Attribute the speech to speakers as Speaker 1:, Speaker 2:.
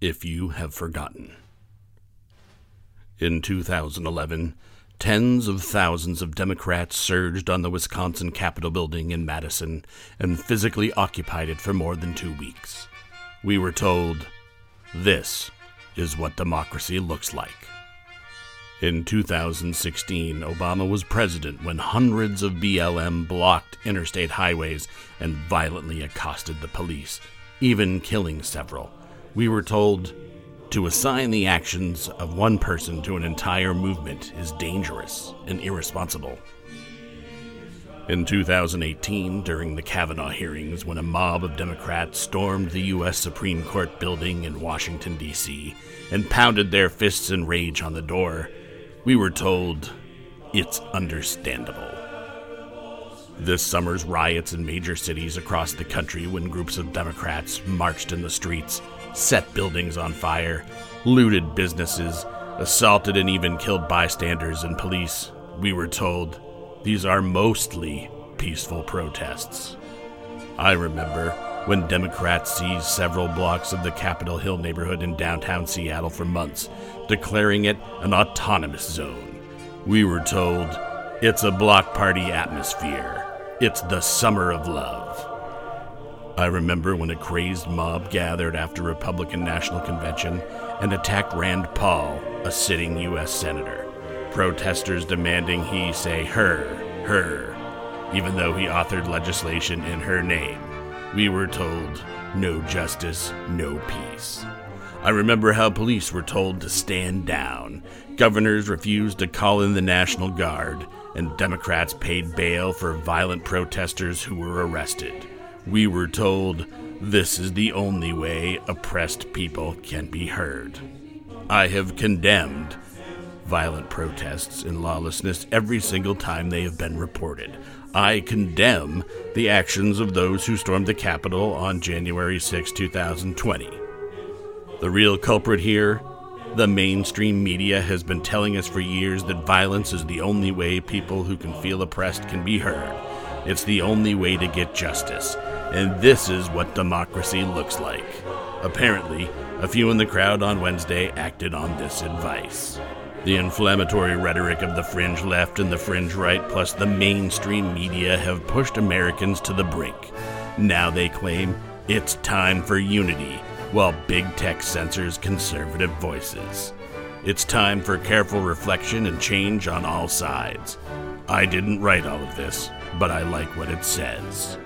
Speaker 1: if you have forgotten. In 2011, tens of thousands of Democrats surged on the Wisconsin Capitol building in Madison and physically occupied it for more than two weeks. We were told, this is what democracy looks like. In 2016, Obama was president when hundreds of BLM blocked interstate highways and violently accosted the police, even killing several. We were told to assign the actions of one person to an entire movement is dangerous and irresponsible. In 2018, during the Kavanaugh hearings, when a mob of Democrats stormed the U.S. Supreme Court building in Washington, D.C., and pounded their fists in rage on the door, we were told it's understandable. This summer's riots in major cities across the country, when groups of Democrats marched in the streets, set buildings on fire, looted businesses, assaulted and even killed bystanders and police, we were told these are mostly peaceful protests. I remember when Democrats seized several blocks of the Capitol Hill neighborhood in downtown Seattle for months, declaring it an autonomous zone. We were told it's a block party atmosphere. It's the summer of love. I remember when a crazed mob gathered after Republican National Convention and attacked Rand Paul, a sitting U.S. Senator protesters demanding he say her, her, even though he authored legislation in her name. We were told, no justice, no peace. I remember how police were told to stand down, governors refused to call in the National Guard, and Democrats paid bail for violent protesters who were arrested. We were told this is the only way oppressed people can be heard. I have condemned violent protests and lawlessness every single time they have been reported. I condemn the actions of those who stormed the Capitol on January 6, 2020. The real culprit here? The mainstream media has been telling us for years that violence is the only way people who can feel oppressed can be heard. It's the only way to get justice. And this is what democracy looks like. Apparently, a few in the crowd on Wednesday acted on this advice. The inflammatory rhetoric of the fringe left and the fringe right, plus the mainstream media, have pushed Americans to the brink. Now they claim it's time for unity, while big tech censors conservative voices. It's time for careful reflection and change on all sides. I didn't write all of this, but I like what it says.